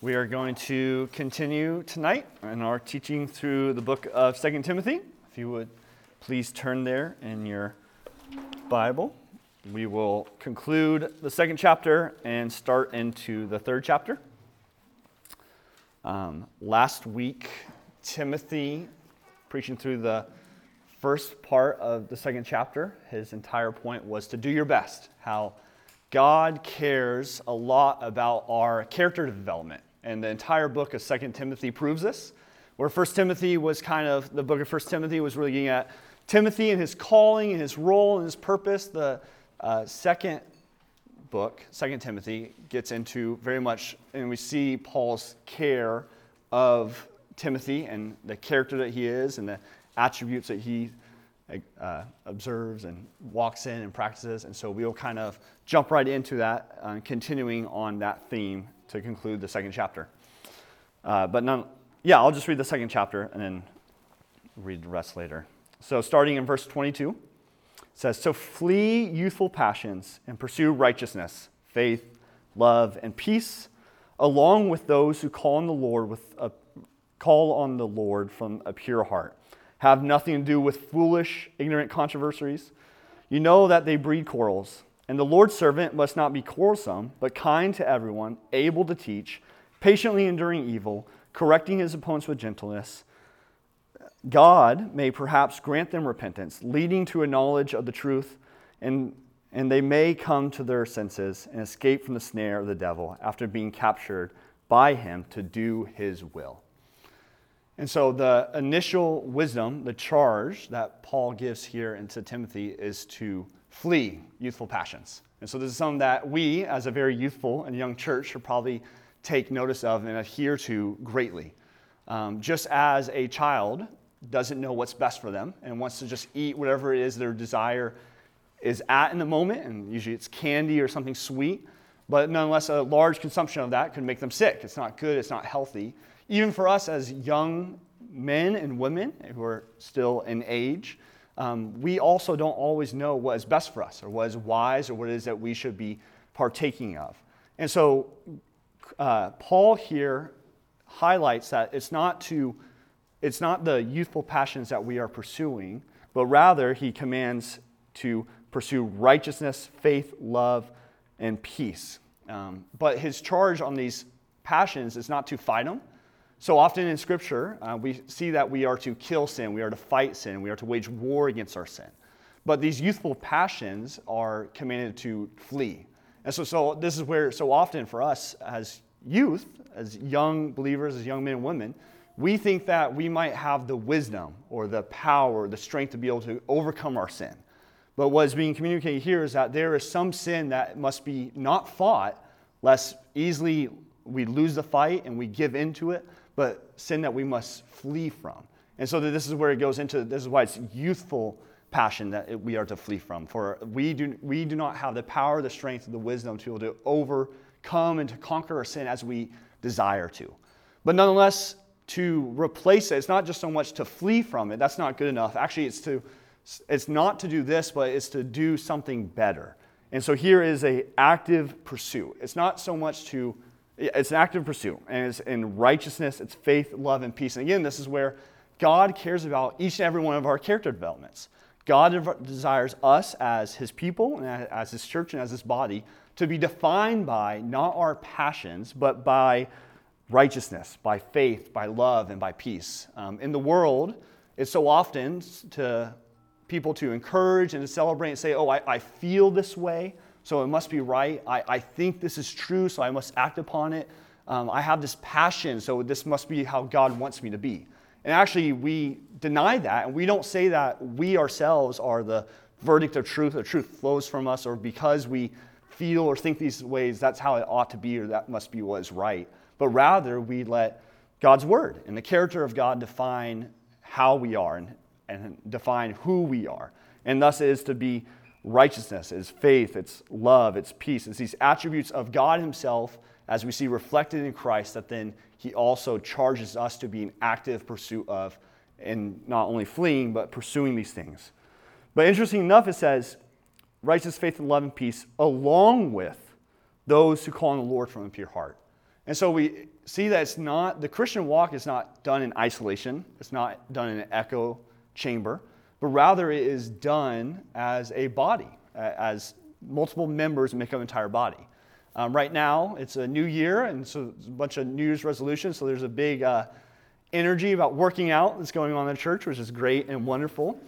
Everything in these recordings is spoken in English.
We are going to continue tonight in our teaching through the book of 2 Timothy. If you would please turn there in your Bible. We will conclude the second chapter and start into the third chapter. Um, last week, Timothy, preaching through the first part of the second chapter, his entire point was to do your best. How God cares a lot about our character development and the entire book of Second Timothy proves this. Where First Timothy was kind of, the book of First Timothy was really getting at Timothy and his calling and his role and his purpose. The uh, second book, Second Timothy, gets into very much, and we see Paul's care of Timothy and the character that he is and the attributes that he uh, observes and walks in and practices. And so we'll kind of jump right into that, uh, continuing on that theme to conclude the second chapter. Uh, but none, yeah, I'll just read the second chapter and then read the rest later. So, starting in verse 22, it says, So flee youthful passions and pursue righteousness, faith, love, and peace, along with those who call on the Lord with a, call on the Lord from a pure heart. Have nothing to do with foolish, ignorant controversies. You know that they breed quarrels. And the Lord's servant must not be quarrelsome, but kind to everyone, able to teach, patiently enduring evil, correcting his opponents with gentleness. God may perhaps grant them repentance, leading to a knowledge of the truth, and, and they may come to their senses and escape from the snare of the devil after being captured by him to do his will. And so, the initial wisdom, the charge that Paul gives here into Timothy is to flee youthful passions. And so this is something that we, as a very youthful and young church, should probably take notice of and adhere to greatly. Um, just as a child doesn't know what's best for them and wants to just eat whatever it is their desire is at in the moment, and usually it's candy or something sweet, but nonetheless, a large consumption of that could make them sick. It's not good, it's not healthy. Even for us as young men and women who are still in age, um, we also don't always know what is best for us or what is wise or what it is that we should be partaking of. And so uh, Paul here highlights that it's not to it's not the youthful passions that we are pursuing, but rather he commands to pursue righteousness, faith, love, and peace. Um, but his charge on these passions is not to fight them, so often in Scripture, uh, we see that we are to kill sin, we are to fight sin, we are to wage war against our sin. But these youthful passions are commanded to flee. And so, so this is where, so often for us as youth, as young believers, as young men and women, we think that we might have the wisdom or the power, the strength to be able to overcome our sin. But what is being communicated here is that there is some sin that must be not fought, lest easily we lose the fight and we give into it, but sin that we must flee from. And so this is where it goes into this is why it's youthful passion that we are to flee from. For we do, we do not have the power, the strength, the wisdom to be able to overcome and to conquer our sin as we desire to. But nonetheless, to replace it, it's not just so much to flee from it, that's not good enough. Actually, it's to it's not to do this, but it's to do something better. And so here is a active pursuit. It's not so much to it's an active pursuit, and it's in righteousness, it's faith, love, and peace. And again, this is where God cares about each and every one of our character developments. God desires us as His people, and as His church, and as His body to be defined by not our passions, but by righteousness, by faith, by love, and by peace. Um, in the world, it's so often to people to encourage and to celebrate and say, Oh, I, I feel this way so it must be right. I, I think this is true, so I must act upon it. Um, I have this passion, so this must be how God wants me to be. And actually, we deny that, and we don't say that we ourselves are the verdict of truth, or truth flows from us, or because we feel or think these ways, that's how it ought to be, or that must be what is right. But rather, we let God's word and the character of God define how we are and, and define who we are. And thus, it is to be righteousness, it's faith, it's love, it's peace. It's these attributes of God Himself as we see reflected in Christ that then He also charges us to be in active pursuit of and not only fleeing, but pursuing these things. But interesting enough, it says, righteous faith and love and peace, along with those who call on the Lord from a pure heart. And so we see that it's not, the Christian walk is not done in isolation, it's not done in an echo chamber, but rather it is done as a body, as multiple members make up an entire body. Um, right now, it's a new year, and so a bunch of New Year's resolutions, so there's a big uh, energy about working out that's going on in the church, which is great and wonderful.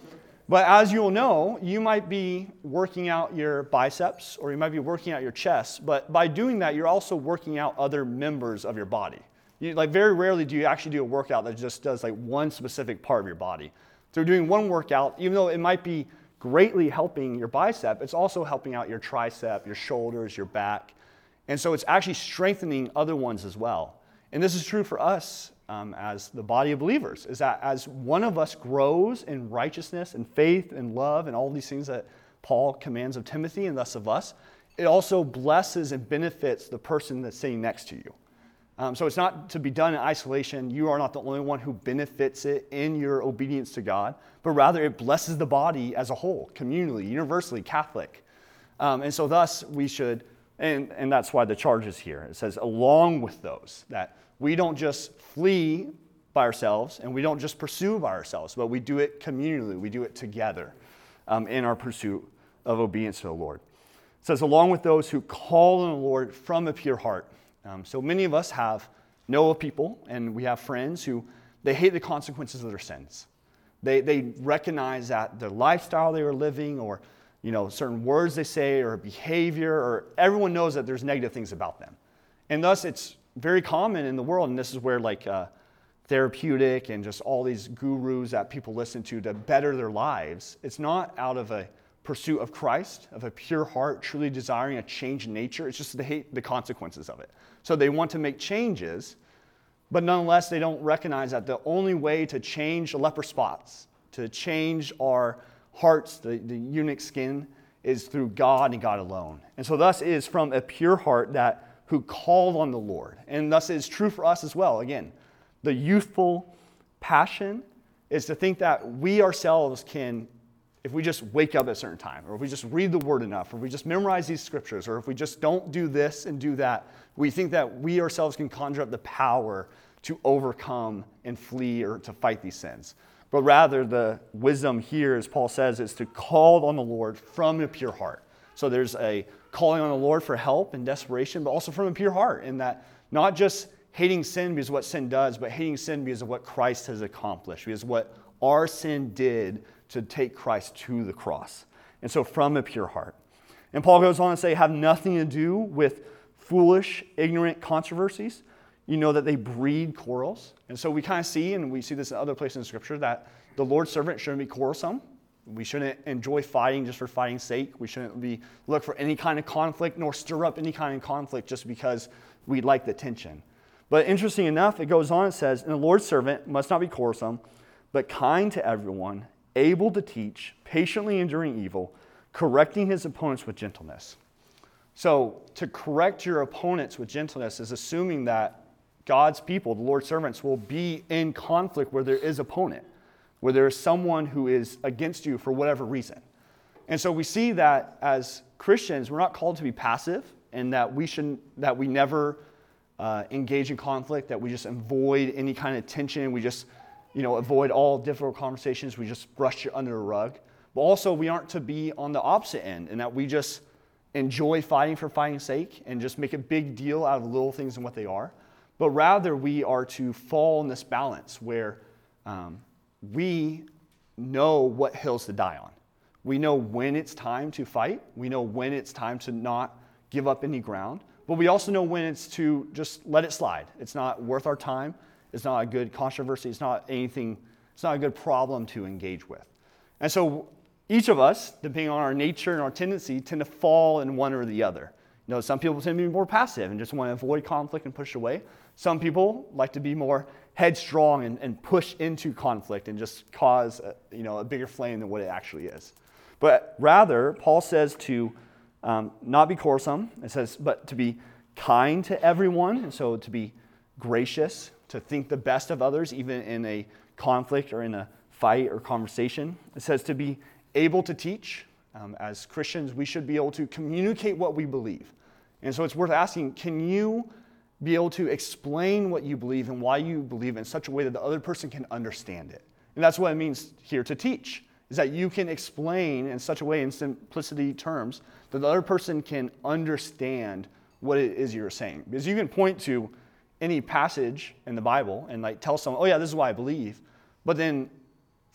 But as you'll know, you might be working out your biceps or you might be working out your chest, but by doing that, you're also working out other members of your body. You, like very rarely do you actually do a workout that just does like one specific part of your body. So doing one workout, even though it might be greatly helping your bicep, it's also helping out your tricep, your shoulders, your back. And so it's actually strengthening other ones as well. And this is true for us um, as the body of believers, is that as one of us grows in righteousness and faith and love and all these things that Paul commands of Timothy and thus of us, it also blesses and benefits the person that's sitting next to you. Um, so it's not to be done in isolation. You are not the only one who benefits it in your obedience to God, but rather it blesses the body as a whole, communally, universally, Catholic. Um, and so, thus, we should, and, and that's why the charge is here. It says, along with those, that we don't just flee by ourselves and we don't just pursue by ourselves, but we do it communally, we do it together um, in our pursuit of obedience to the Lord. It says, along with those who call on the Lord from a pure heart. Um, so many of us have know of people and we have friends who they hate the consequences of their sins. They, they recognize that the lifestyle they were living or you know, certain words they say or behavior or everyone knows that there's negative things about them. And thus it's very common in the world, and this is where like uh, therapeutic and just all these gurus that people listen to to better their lives, it's not out of a pursuit of Christ, of a pure heart, truly desiring a change in nature. It's just they hate the consequences of it. So they want to make changes, but nonetheless, they don't recognize that the only way to change leper spots, to change our hearts, the, the eunuch skin, is through God and God alone. And so, thus, it is from a pure heart that who called on the Lord. And thus it is true for us as well. Again, the youthful passion is to think that we ourselves can, if we just wake up at a certain time, or if we just read the word enough, or if we just memorize these scriptures, or if we just don't do this and do that, we think that we ourselves can conjure up the power to overcome and flee or to fight these sins. But rather, the wisdom here, as Paul says, is to call on the Lord from a pure heart. So there's a calling on the Lord for help and desperation, but also from a pure heart, in that not just hating sin because of what sin does, but hating sin because of what Christ has accomplished, because what our sin did to take Christ to the cross. And so from a pure heart. And Paul goes on to say, have nothing to do with foolish, ignorant controversies. You know that they breed quarrels. And so we kind of see, and we see this in other places in Scripture, that the Lord's servant shouldn't be quarrelsome. We shouldn't enjoy fighting just for fighting's sake. We shouldn't be look for any kind of conflict nor stir up any kind of conflict just because we like the tension. But interesting enough, it goes on, it says, And the Lord's servant must not be quarrelsome, but kind to everyone, able to teach, patiently enduring evil, correcting his opponents with gentleness. So, to correct your opponents with gentleness is assuming that God's people, the Lord's servants, will be in conflict where there is opponent where there is someone who is against you for whatever reason. And so we see that as Christians, we're not called to be passive and that we should that we never uh, engage in conflict, that we just avoid any kind of tension, we just you know avoid all difficult conversations, we just brush it under the rug. But also we aren't to be on the opposite end in that we just enjoy fighting for fighting's sake and just make a big deal out of little things and what they are. But rather we are to fall in this balance where um, we know what hills to die on. We know when it's time to fight. We know when it's time to not give up any ground. But we also know when it's to just let it slide. It's not worth our time. It's not a good controversy. It's not anything, it's not a good problem to engage with. And so each of us, depending on our nature and our tendency, tend to fall in one or the other. You know, some people tend to be more passive and just want to avoid conflict and push away. Some people like to be more headstrong and, and push into conflict and just cause a, you know, a bigger flame than what it actually is. But rather, Paul says to um, not be quarrelsome. It says, but to be kind to everyone, and so to be gracious, to think the best of others, even in a conflict or in a fight or conversation. It says to be able to teach. Um, as Christians, we should be able to communicate what we believe. And so it's worth asking can you be able to explain what you believe and why you believe in such a way that the other person can understand it. And that's what it means here to teach, is that you can explain in such a way, in simplicity terms, that the other person can understand what it is you're saying. Because you can point to any passage in the Bible and like tell someone, oh yeah, this is why I believe. But then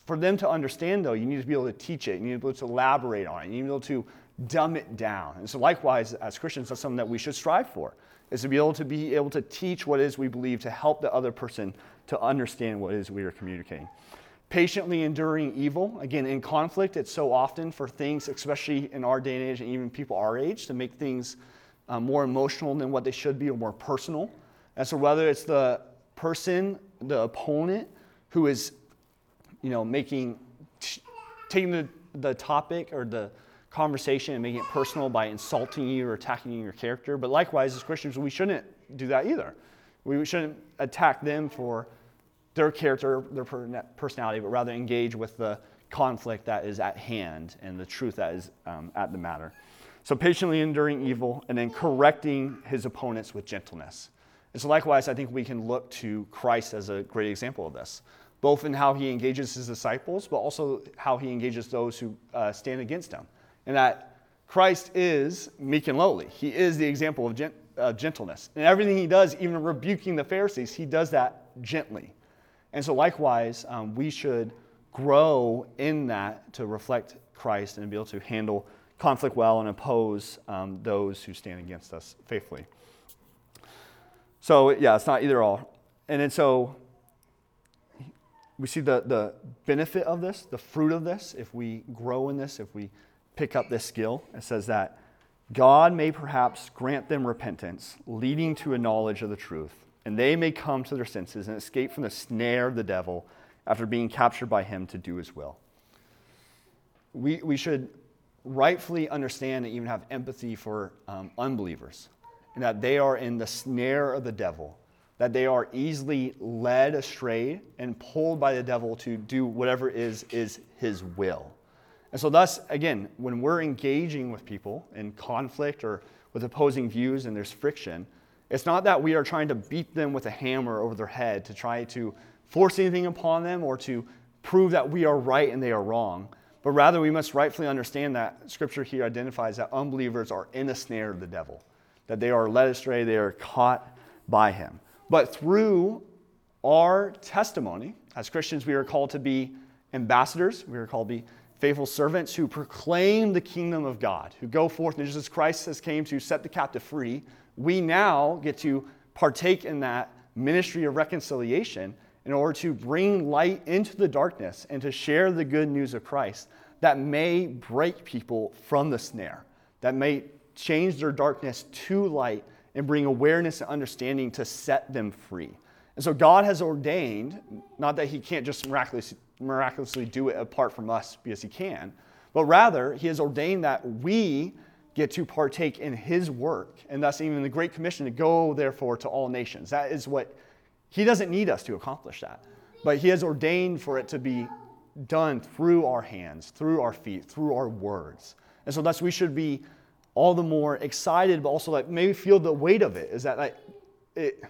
for them to understand, though, you need to be able to teach it. You need to be able to elaborate on it. You need to be able to dumb it down. And so, likewise, as Christians, that's something that we should strive for, is to be able to be able to teach what is we believe to help the other person to understand what is we are communicating. Patiently enduring evil. Again, in conflict, it's so often for things, especially in our day and age, and even people our age, to make things uh, more emotional than what they should be or more personal. And so, whether it's the person, the opponent, who is, you know, making, taking the, the topic or the conversation and making it personal by insulting you or attacking your character. But likewise, as Christians, we shouldn't do that either. We shouldn't attack them for their character, their personality, but rather engage with the conflict that is at hand and the truth that is um, at the matter. So, patiently enduring evil and then correcting his opponents with gentleness. And so, likewise, I think we can look to Christ as a great example of this, both in how he engages his disciples, but also how he engages those who uh, stand against him and that Christ is meek and lowly. He is the example of gent- uh, gentleness. And everything he does, even rebuking the Pharisees, he does that gently. And so, likewise, um, we should grow in that to reflect Christ and be able to handle conflict well and oppose um, those who stand against us faithfully. So, yeah, it's not either or. And then so we see the, the benefit of this, the fruit of this, if we grow in this, if we pick up this skill. It says that God may perhaps grant them repentance, leading to a knowledge of the truth, and they may come to their senses and escape from the snare of the devil after being captured by him to do his will. We, we should rightfully understand and even have empathy for um, unbelievers, and that they are in the snare of the devil, that they are easily led astray and pulled by the devil to do whatever is, is his will. And so, thus, again, when we're engaging with people in conflict or with opposing views and there's friction, it's not that we are trying to beat them with a hammer over their head to try to force anything upon them or to prove that we are right and they are wrong. But rather, we must rightfully understand that Scripture here identifies that unbelievers are in the snare of the devil, that they are led astray, they are caught by him. But through our testimony, as Christians, we are called to be ambassadors, we are called to be faithful servants who proclaim the kingdom of God, who go forth, and just as Christ has came to set the captive free, we now get to partake in that ministry of reconciliation in order to bring light into the darkness and to share the good news of Christ that may break people from the snare, that may change their darkness to light and bring awareness and understanding to set them free. And so God has ordained, not that He can't just miraculously miraculously do it apart from us because he can, but rather he has ordained that we get to partake in his work, and thus even the Great Commission to go, therefore, to all nations. That is what he doesn't need us to accomplish that, but he has ordained for it to be done through our hands, through our feet, through our words. And so thus we should be all the more excited, but also like maybe feel the weight of it. Is that like it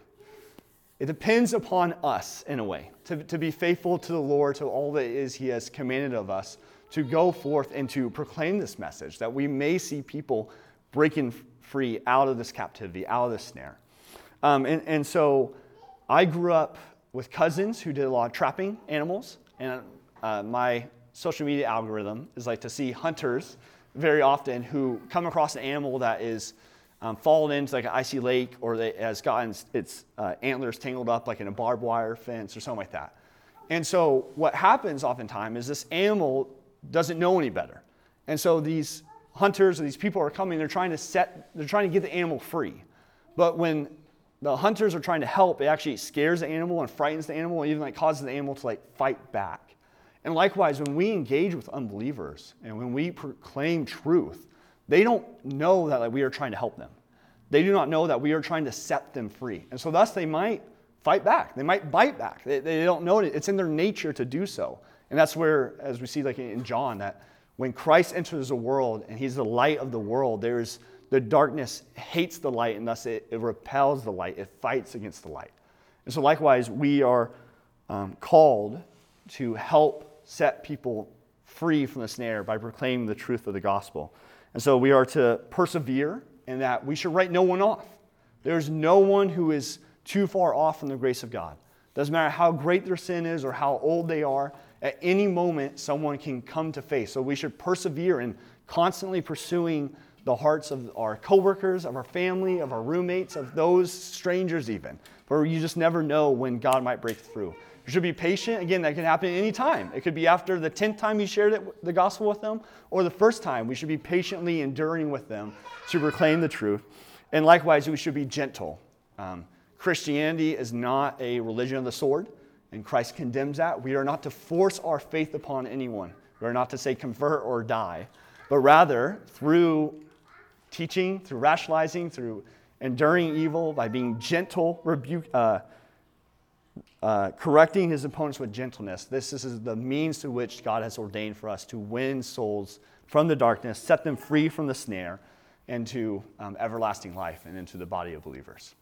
it depends upon us in a way to, to be faithful to the Lord, to all that is He has commanded of us, to go forth and to proclaim this message that we may see people breaking free out of this captivity, out of this snare. Um, and, and so I grew up with cousins who did a lot of trapping animals, and uh, my social media algorithm is like to see hunters very often who come across an animal that is um, fallen into like an icy lake or it has gotten its uh, antlers tangled up like in a barbed wire fence or something like that. And so what happens oftentimes is this animal doesn't know any better. And so these hunters or these people are coming, they're trying to set, they're trying to get the animal free. But when the hunters are trying to help, it actually scares the animal and frightens the animal and even like causes the animal to like fight back. And likewise, when we engage with unbelievers and when we proclaim truth, they don't know that we are trying to help them. They do not know that we are trying to set them free. And so, thus, they might fight back. They might bite back. They, they don't know it. It's in their nature to do so. And that's where, as we see like in John, that when Christ enters the world and he's the light of the world, there's the darkness hates the light, and thus it, it repels the light. It fights against the light. And so, likewise, we are um, called to help set people free from the snare by proclaiming the truth of the gospel. And so, we are to persevere in that we should write no one off. There's no one who is too far off from the grace of God. Doesn't matter how great their sin is or how old they are, at any moment someone can come to faith. So we should persevere in constantly pursuing the hearts of our coworkers, of our family, of our roommates, of those strangers even. For you just never know when God might break through. You should be patient. Again, that can happen any time. It could be after the 10th time you shared it, the gospel with them or the first time. We should be patiently enduring with them to proclaim the truth. And likewise, we should be gentle. Um, Christianity is not a religion of the sword, and Christ condemns that. We are not to force our faith upon anyone. We are not to say convert or die, but rather through teaching, through rationalizing, through enduring evil, by being gentle, rebuke, uh, uh, correcting his opponents with gentleness. This this is the means to which God has ordained for us to win souls from the darkness, set them free from the snare, into um, everlasting life and into the body of believers.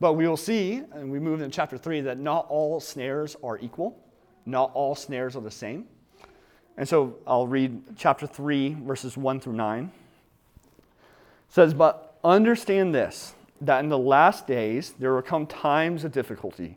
But we will see, and we move into chapter 3, that not all snares are equal, not all snares are the same. And so I'll read chapter 3, verses 1 through 9. It says, But understand this, that in the last days there will come times of difficulty,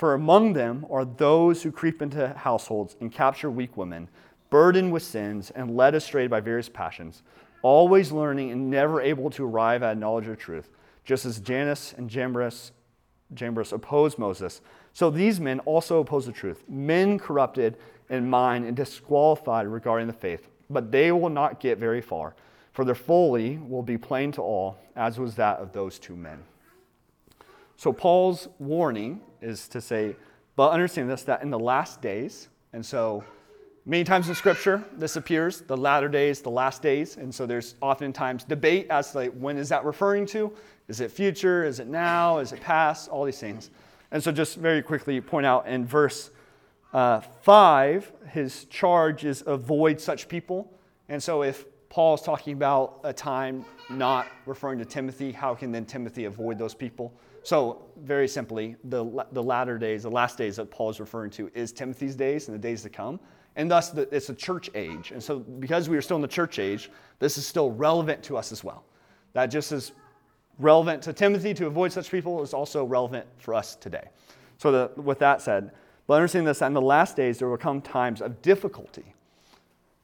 For among them are those who creep into households and capture weak women, burdened with sins and led astray by various passions, always learning and never able to arrive at knowledge of truth just as Jannes and Jambres, Jambres opposed Moses. So these men also oppose the truth, men corrupted in mind and disqualified regarding the faith. But they will not get very far, for their folly will be plain to all, as was that of those two men. So Paul's warning is to say, but understand this, that in the last days, and so Many times in Scripture, this appears the latter days, the last days. And so there's oftentimes debate as to like, when is that referring to? Is it future? Is it now? Is it past? All these things. And so just very quickly point out in verse uh, 5, his charge is avoid such people. And so if Paul's talking about a time not referring to Timothy, how can then Timothy avoid those people? So, very simply, the, the latter days, the last days that Paul is referring to is Timothy's days and the days to come and thus the, it's a church age. And so, because we are still in the church age, this is still relevant to us as well. That just as relevant to Timothy to avoid such people is also relevant for us today. So, the, with that said, but understanding this, that in the last days there will come times of difficulty.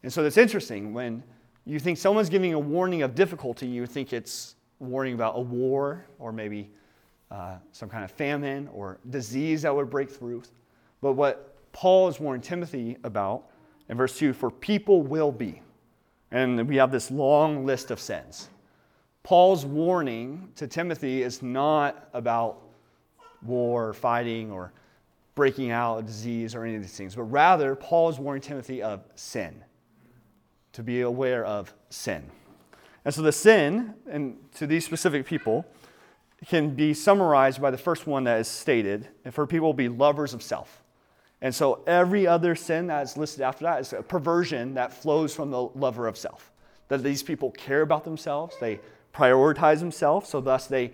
And so, it's interesting when you think someone's giving a warning of difficulty, you think it's warning about a war or maybe uh, some kind of famine or disease that would break through. But what Paul is warning Timothy about in verse 2 for people will be. And we have this long list of sins. Paul's warning to Timothy is not about war, or fighting, or breaking out a disease or any of these things, but rather, Paul is warning Timothy of sin, to be aware of sin. And so the sin, and to these specific people, can be summarized by the first one that is stated, and for people will be lovers of self. And so every other sin that's listed after that is a perversion that flows from the lover of self. That these people care about themselves, they prioritize themselves, so thus they,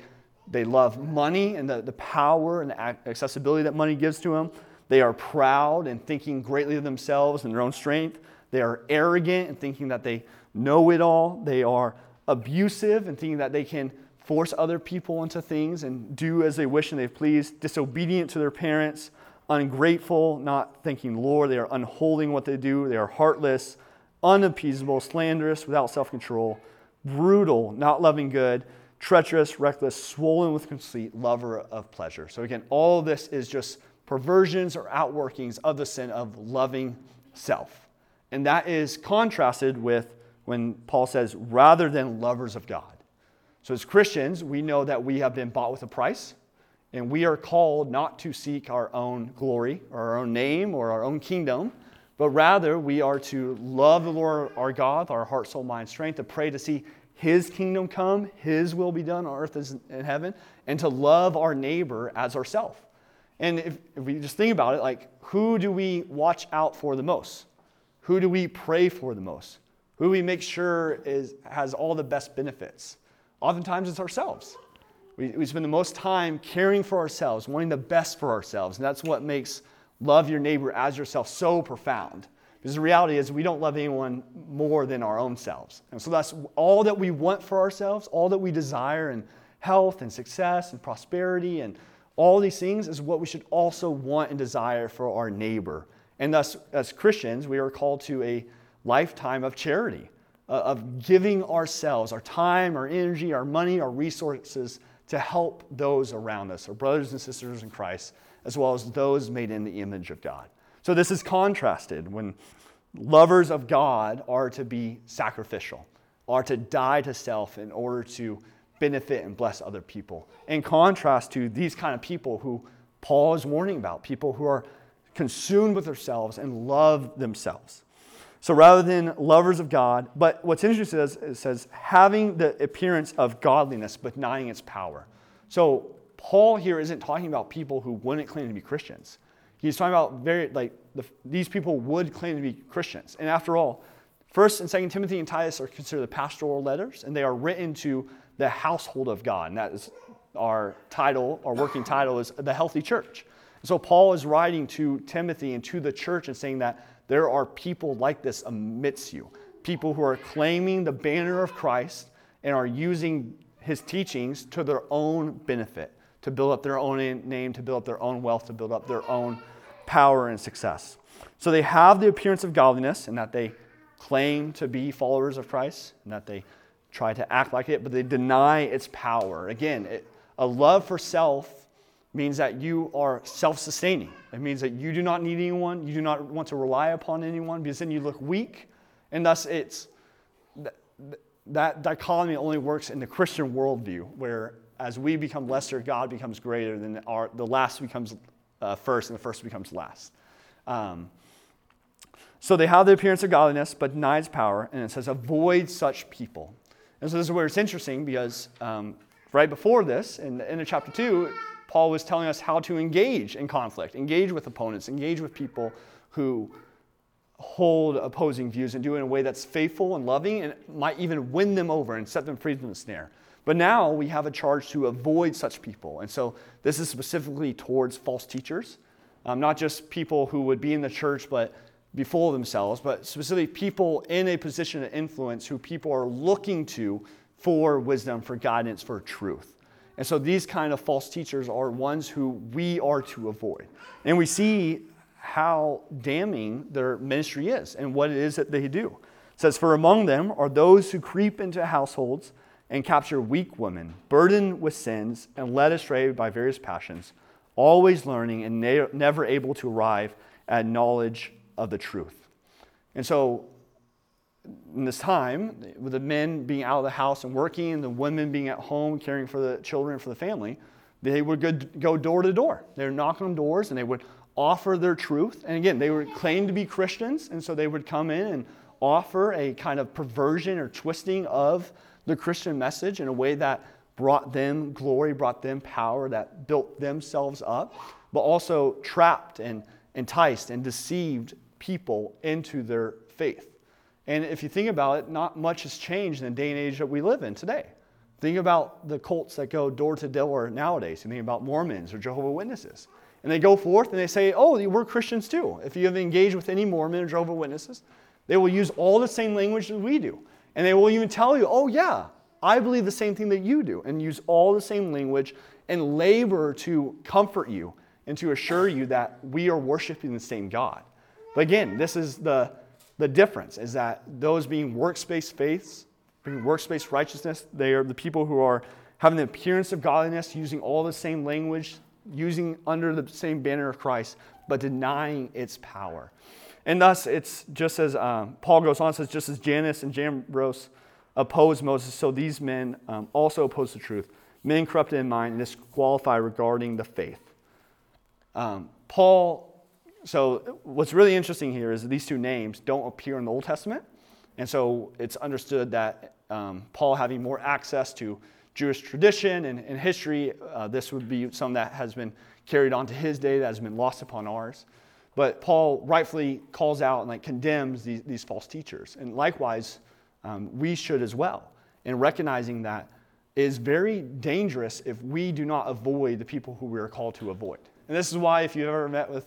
they love money and the, the power and the accessibility that money gives to them. They are proud and thinking greatly of themselves and their own strength. They are arrogant and thinking that they know it all. They are abusive and thinking that they can force other people into things and do as they wish and they please, disobedient to their parents ungrateful, not thanking Lord. They are unholding what they do. They are heartless, unappeasable, slanderous, without self control, brutal, not loving good, treacherous, reckless, swollen with conceit, lover of pleasure. So, again, all of this is just perversions or outworkings of the sin of loving self. And that is contrasted with when Paul says, rather than lovers of God. So, as Christians, we know that we have been bought with a price And we are called not to seek our own glory or our own name or our own kingdom, but rather we are to love the Lord our God, our heart, soul, mind, strength, to pray to see His kingdom come, His will be done on earth as in heaven, and to love our neighbor as ourselves. And if, if we just think about it, like who do we watch out for the most? Who do we pray for the most? Who do we make sure is, has all the best benefits? Oftentimes it's ourselves. We, we spend the most time caring for ourselves, wanting the best for ourselves. And that's what makes love your neighbor as yourself so profound. Because the reality is, we don't love anyone more than our own selves. And so that's all that we want for ourselves, all that we desire in health and success and prosperity and all these things is what we should also want and desire for our neighbor. And thus, as Christians, we are called to a lifetime of charity, Uh, of giving ourselves, our time, our energy, our money, our resources to help those around us, our brothers and sisters in Christ, as well as those made in the image of God. So this is contrasted when lovers of God are to be sacrificial, are to die to self in order to benefit and bless other people. In contrast to these kind of people who Paul is warning about, people who are consumed with themselves and love themselves. So rather than lovers of God, but what's interesting is it says having the appearance of godliness but denying its power. So Paul here isn't talking about people who wouldn't claim to be Christians. He's talking about very like the, these people would claim to be Christians. And after all, First and Second Timothy and Titus are considered the pastoral letters, and they are written to the household of God. And that is our title, our working title is the healthy church. so Paul is writing to Timothy and to the church and saying that there are people like this amidst you, people who are claiming the banner of Christ and are using his teachings to their own benefit, to build up their own name, to build up their own wealth, to build up their own power and success. So they have the appearance of godliness in that they claim to be followers of Christ and that they try to act like it, but they deny its power. Again, it, a love for self means that you are self sustaining. It means that you do not need anyone, you do not want to rely upon anyone because then you look weak. And thus, it's that dichotomy only works in the Christian worldview, where as we become lesser, God becomes greater, then our, the last becomes uh, first and the first becomes last. Um, so they have the appearance of godliness, but denies power. And it says, avoid such people. And so this is where it's interesting because um, right before this, in the end of chapter 2, Paul was telling us how to engage in conflict, engage with opponents, engage with people who hold opposing views and do it in a way that's faithful and loving and might even win them over and set them free from the snare. But now we have a charge to avoid such people. And so this is specifically towards false teachers, um, not just people who would be in the church but be full of themselves, but specifically people in a position of influence who people are looking to for wisdom, for guidance, for truth. And so these kind of false teachers are ones who we are to avoid. And we see how damning their ministry is and what it is that they do. It says, For among them are those who creep into households and capture weak women, burdened with sins and led astray by various passions, always learning and ne- never able to arrive at knowledge of the truth. And so, in this time, with the men being out of the house and working, and the women being at home caring for the children for the family, they would go door to door. They would knock on doors and they would offer their truth. And again, they would claim to be Christians, and so they would come in and offer a kind of perversion or twisting of the Christian message in a way that brought them glory, brought them power, that built themselves up, but also trapped and enticed and deceived people into their faith. And if you think about it, not much has changed in the day and age that we live in today. Think about the cults that go door to door nowadays. You think about Mormons or Jehovah Witnesses. And they go forth and they say, oh, we're Christians too. If you have engaged with any Mormon or Jehovah Witnesses, they will use all the same language that we do. And they will even tell you, oh, yeah, I believe the same thing that you do, and use all the same language and labor to comfort you and to assure you that we are worshiping the same God. But again, this is the, the difference is that those being works-based faiths, being works-based righteousness, they are the people who are having the appearance of godliness, using all the same language, using under the same banner of Christ, but denying its power. And thus, it's just as um, Paul goes on, says, just as Jannes and Jambres opposed Moses, so these men um, also oppose the truth, men corrupted in mind and disqualified regarding the faith. Um, Paul, so what's really interesting here is these two names don't appear in the Old Testament. And so it's understood that um, Paul having more access to Jewish tradition and, and history, uh, this would be some that has been carried on to his day that has been lost upon ours. But Paul rightfully calls out and like condemns these, these false teachers. And likewise, um, we should as well. In recognizing that is very dangerous if we do not avoid the people who we are called to avoid. And this is why, if you've ever met with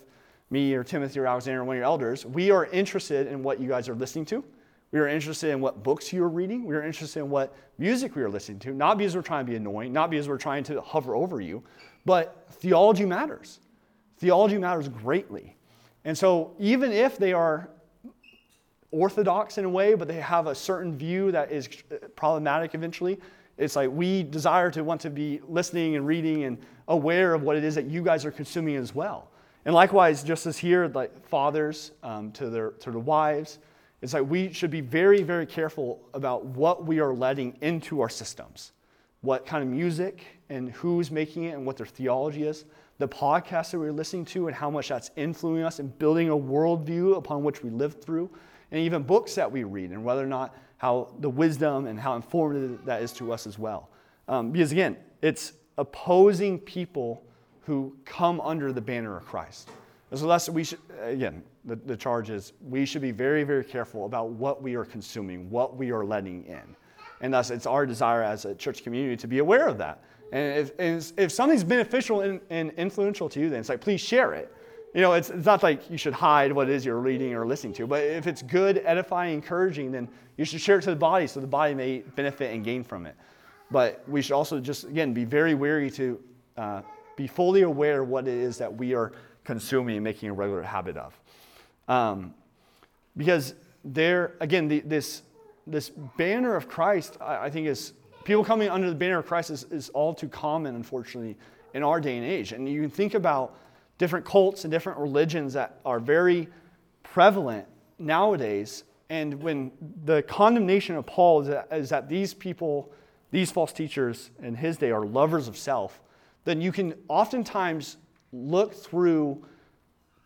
me or Timothy or Alexander, or one of your elders, we are interested in what you guys are listening to. We are interested in what books you are reading. We are interested in what music we are listening to, not because we're trying to be annoying, not because we're trying to hover over you, but theology matters. Theology matters greatly. And so, even if they are orthodox in a way, but they have a certain view that is problematic eventually, it's like we desire to want to be listening and reading and aware of what it is that you guys are consuming as well. And likewise, just as here, like fathers um, to, their, to their wives, it's like we should be very, very careful about what we are letting into our systems, what kind of music and who's making it and what their theology is, the podcasts that we're listening to and how much that's influencing us and building a worldview upon which we live through, and even books that we read and whether or not how the wisdom and how informative that is to us as well. Um, because again, it's opposing people who come under the banner of Christ. And so that's we should again, the, the charge is we should be very, very careful about what we are consuming, what we are letting in. And thus it's our desire as a church community to be aware of that. And if, and if something's beneficial and, and, influential to you, then it's like, please share it. You know, it's, it's not like you should hide what it is you're reading or listening to, but if it's good, edifying, encouraging, then you should share it to the body so the body may benefit and gain from it. But we should also just, again, be very wary to uh, be fully aware of what it is that we are consuming and making a regular habit of. Um, because there, again, the, this, this banner of Christ, I, I think, is people coming under the banner of Christ is, is all too common, unfortunately, in our day and age. And you can think about different cults and different religions that are very prevalent nowadays. And when the condemnation of Paul is that, is that these people, these false teachers in his day are lovers of self, then you can oftentimes look through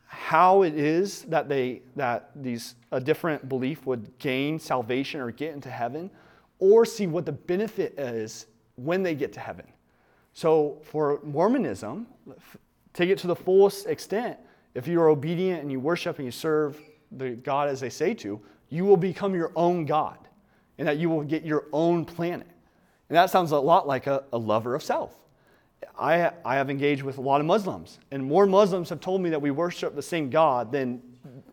how it is that they that these a different belief would gain salvation or get into heaven or see what the benefit is when they get to heaven. So for Mormonism, take it to the fullest extent, if you are obedient and you worship and you serve the God as they say to, you will become your own God and that you will get your own planet. And that sounds a lot like a, a lover of self. I, I have engaged with a lot of Muslims, and more Muslims have told me that we worship the same God than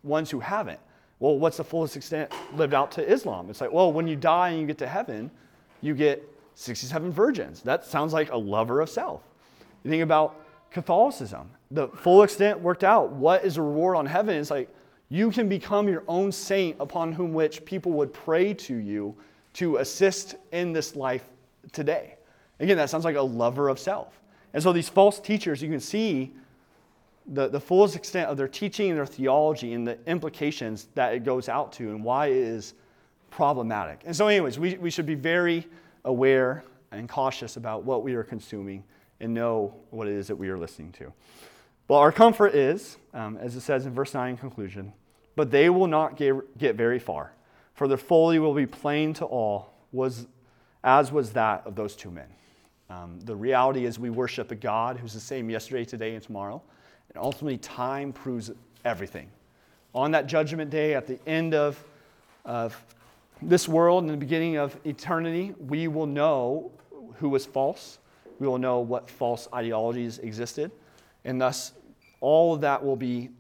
ones who haven't. Well, what's the fullest extent lived out to Islam? It's like, well, when you die and you get to heaven, you get 67 virgins. That sounds like a lover of self. You think about Catholicism, the full extent worked out. What is the reward on heaven? It's like you can become your own saint upon whom which people would pray to you to assist in this life today. Again, that sounds like a lover of self. And so these false teachers, you can see the, the fullest extent of their teaching and their theology and the implications that it goes out to and why it is problematic. And so, anyways, we, we should be very aware and cautious about what we are consuming and know what it is that we are listening to. Well, our comfort is, um, as it says in verse 9 in conclusion, but they will not get, get very far, for their folly will be plain to all, was, as was that of those two men. Um, the reality is, we worship a God who's the same yesterday, today, and tomorrow. And ultimately, time proves everything. On that judgment day, at the end of, of this world and the beginning of eternity, we will know who was false. We will know what false ideologies existed. And thus, all of that will be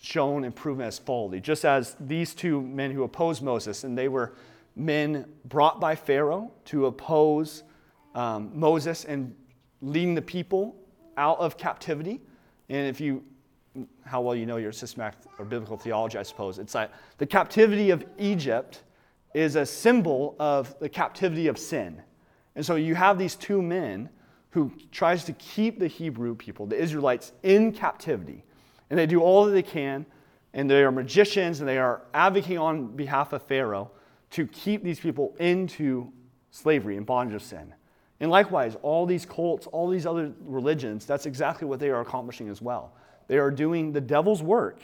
shown and proven as folly. Just as these two men who opposed Moses, and they were men brought by Pharaoh to oppose um, Moses and leading the people out of captivity. And if you, how well you know your systematic or biblical theology, I suppose, it's like the captivity of Egypt is a symbol of the captivity of sin. And so you have these two men who tries to keep the Hebrew people, the Israelites, in captivity. And they do all that they can, and they are magicians, and they are advocating on behalf of Pharaoh to keep these people into slavery and bondage of sin. And likewise, all these cults, all these other religions, that's exactly what they are accomplishing as well. They are doing the devil's work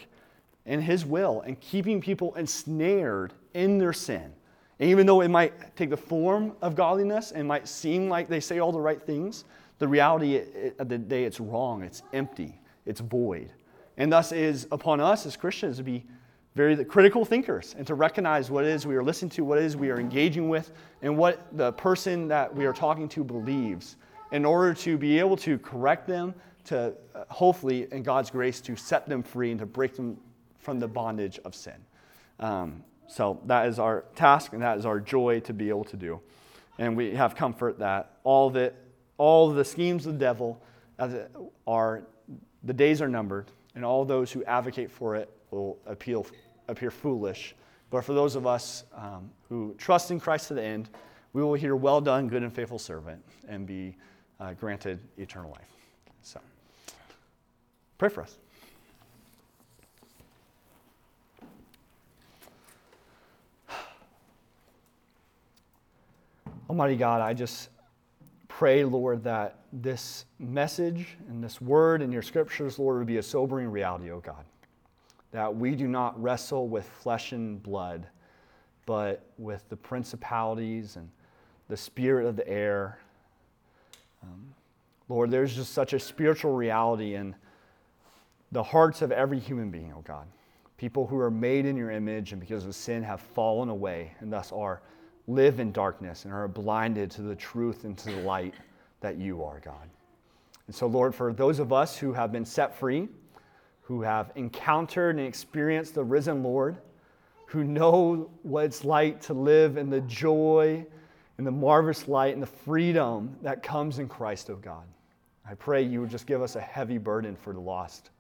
and his will and keeping people ensnared in their sin. And even though it might take the form of godliness and might seem like they say all the right things, the reality of the day it's wrong, it's empty, it's void. And thus is upon us as Christians to be very critical thinkers and to recognize what it is we are listening to, what it is we are engaging with, and what the person that we are talking to believes in order to be able to correct them, to uh, hopefully, in God's grace, to set them free and to break them from the bondage of sin. Um, so that is our task and that is our joy to be able to do. And we have comfort that all it, all the schemes of the devil are, the days are numbered, and all those who advocate for it will appeal, appear foolish. But for those of us um, who trust in Christ to the end, we will hear, Well done, good and faithful servant, and be uh, granted eternal life. So, pray for us. Almighty God, I just pray, Lord, that this message and this word in your scriptures, Lord, would be a sobering reality, oh God that we do not wrestle with flesh and blood, but with the principalities and the spirit of the air. Um, Lord, there's just such a spiritual reality in the hearts of every human being, oh God. People who are made in your image and because of sin have fallen away and thus are live in darkness and are blinded to the truth and to the light that you are, God. And so, Lord, for those of us who have been set free, who have encountered and experienced the risen Lord, who know what it's like to live in the joy and the marvelous light and the freedom that comes in Christ, O oh God. I pray you would just give us a heavy burden for the lost,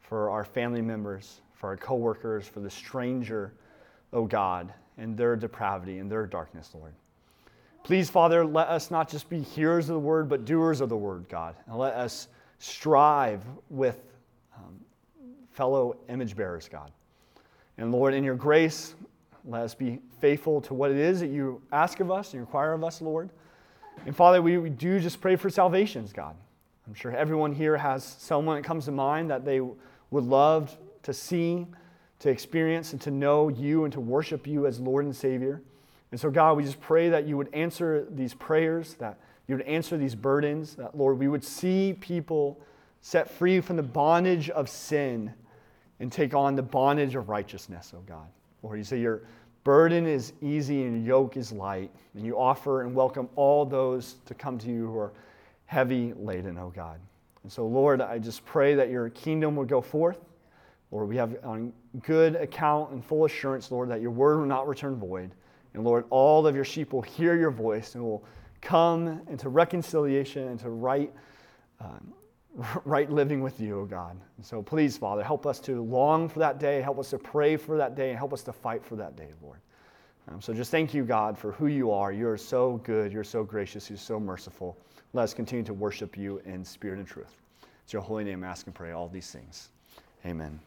for our family members, for our coworkers, for the stranger, O oh God, and their depravity and their darkness, Lord. Please, Father, let us not just be hearers of the word, but doers of the word, God. And let us strive with fellow image bearers, God. And Lord, in your grace, let us be faithful to what it is that you ask of us, you require of us, Lord. And Father, we, we do just pray for salvations, God. I'm sure everyone here has someone that comes to mind that they would love to see, to experience, and to know you and to worship you as Lord and Savior. And so, God, we just pray that you would answer these prayers, that you would answer these burdens, that, Lord, we would see people set free from the bondage of sin and take on the bondage of righteousness, oh God. Lord, you say your burden is easy and your yoke is light, and you offer and welcome all those to come to you who are heavy laden, oh God. And so, Lord, I just pray that your kingdom will go forth. Lord, we have on good account and full assurance, Lord, that your word will not return void. And Lord, all of your sheep will hear your voice and will come into reconciliation and to right um, right living with you, oh God. And so please, Father, help us to long for that day, help us to pray for that day, and help us to fight for that day, Lord. Um, so just thank you, God, for who you are. You're so good, you're so gracious, you're so merciful. Let us continue to worship you in spirit and truth. It's your holy name, I ask and pray all these things. Amen.